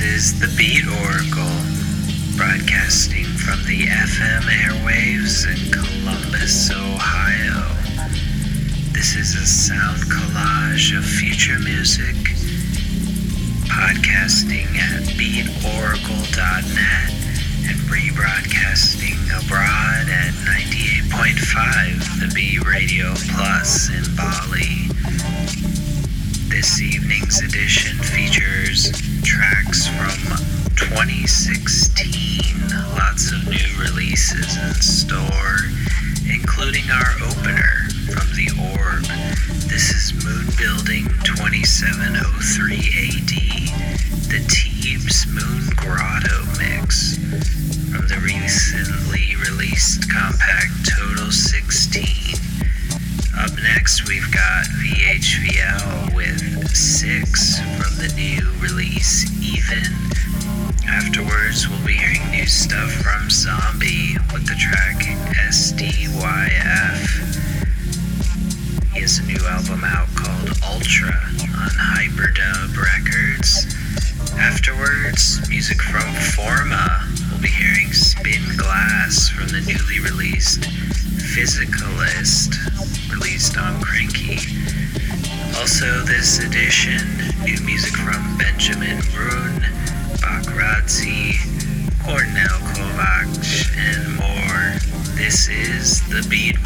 This is the Beat Oracle, broadcasting from the FM airwaves in Columbus, Ohio. This is a sound collage of future music, podcasting at beatoracle.net and rebroadcasting abroad at 98.5 The Beat Radio Plus in Bali. This evening's edition features tracks from 2016. Lots of new releases in store, including our opener from the Orb. This is Moon Building 2703 AD, the Teebs Moon Grotto mix from the recently released Kompakt Total 16. Up next, we've got VHVL with 6 from the new release Even. Afterwards, we'll be hearing new stuff from Zomby with the track SDYF. He has a new album out called Ultra on Hyperdub Records. Afterwards, music from Forma. We'll be hearing Spin Glass from the newly released Physicalist, released on Kranky. Also, this edition, new music from Benjamin Brunn, Bakradze, Kornél Kovács, and more. This is the Beat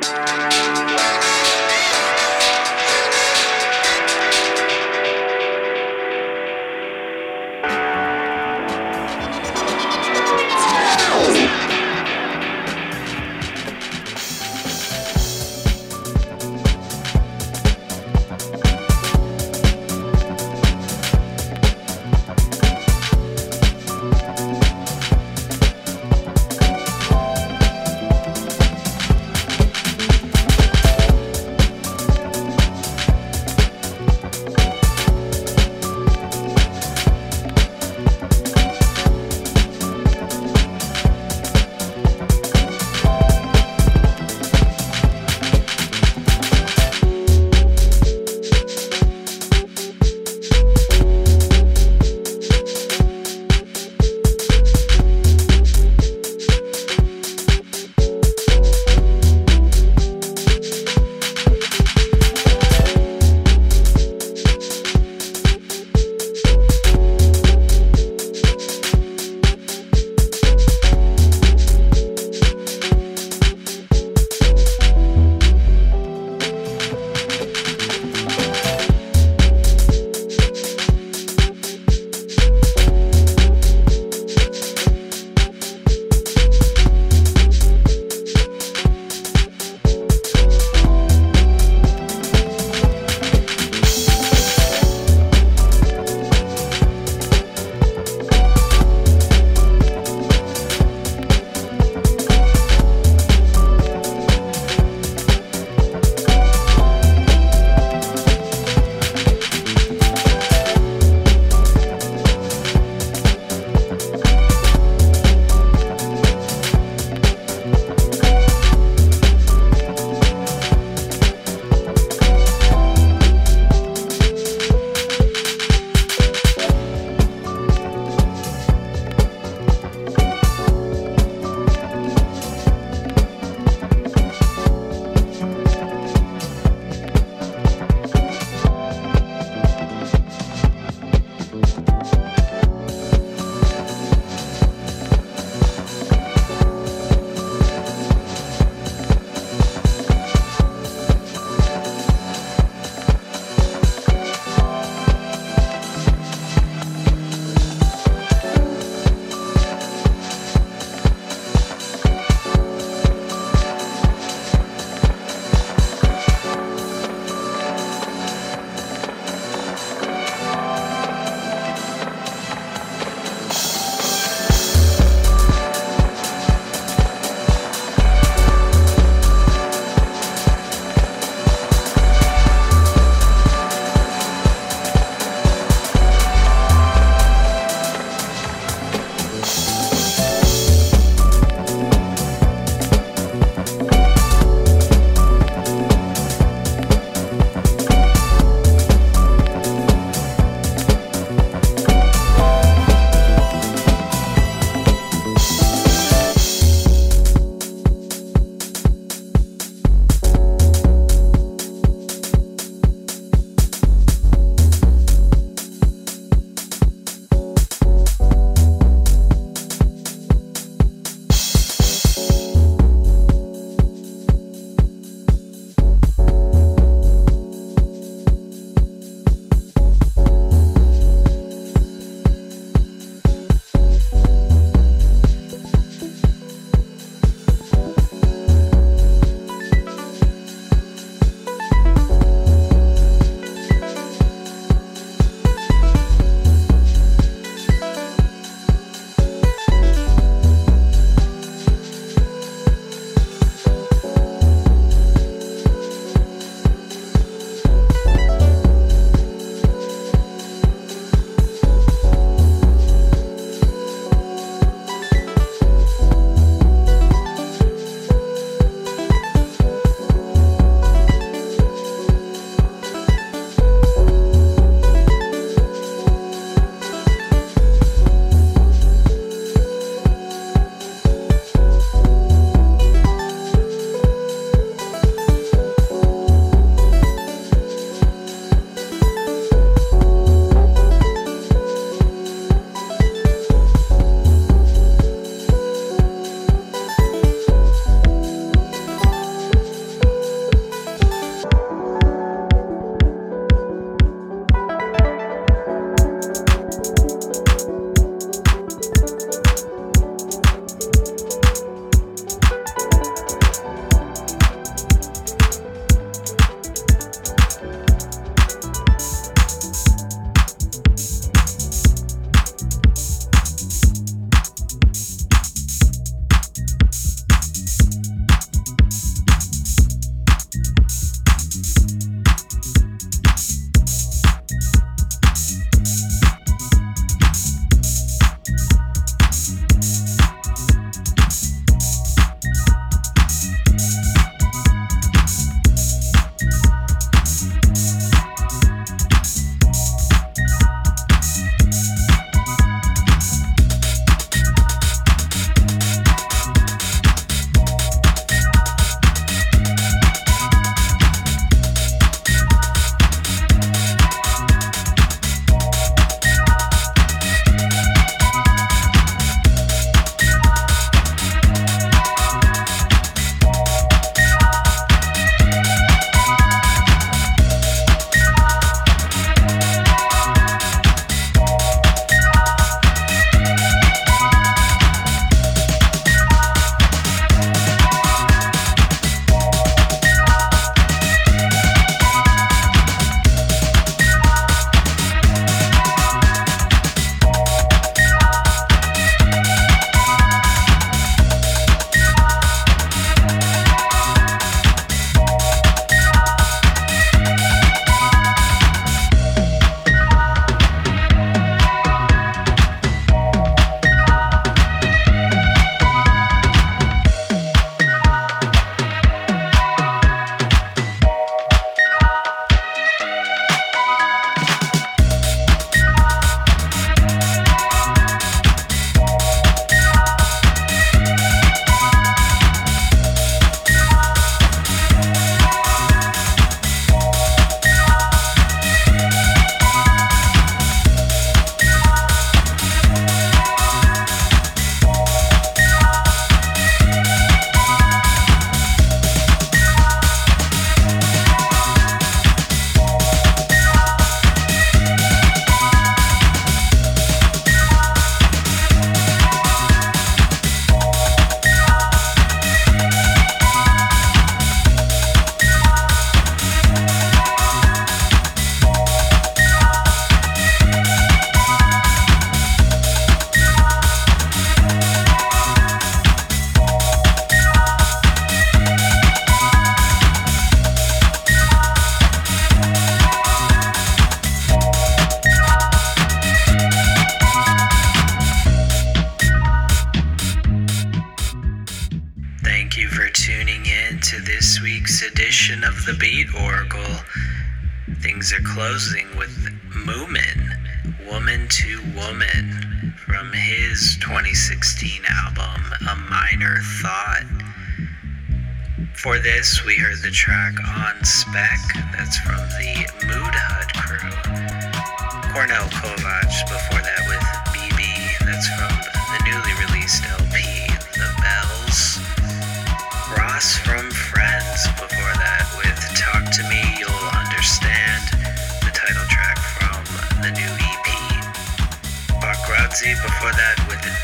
Bye.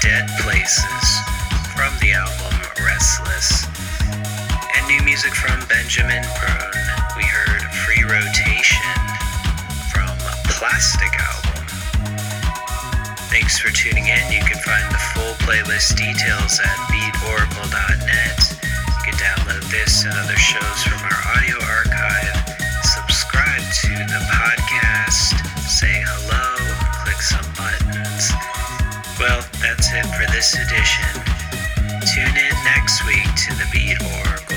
Dead Places from the album Restless. And new music from Benjamin Brunn. We heard Free Rotation from Plastic album. Thanks for tuning in. You can find the full playlist details at beatoracle.net. You can download this and other shows from our audio archive. Subscribe to the podcast. Say hello for this edition. Tune in next week to the Beat Oracle.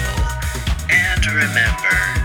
And remember,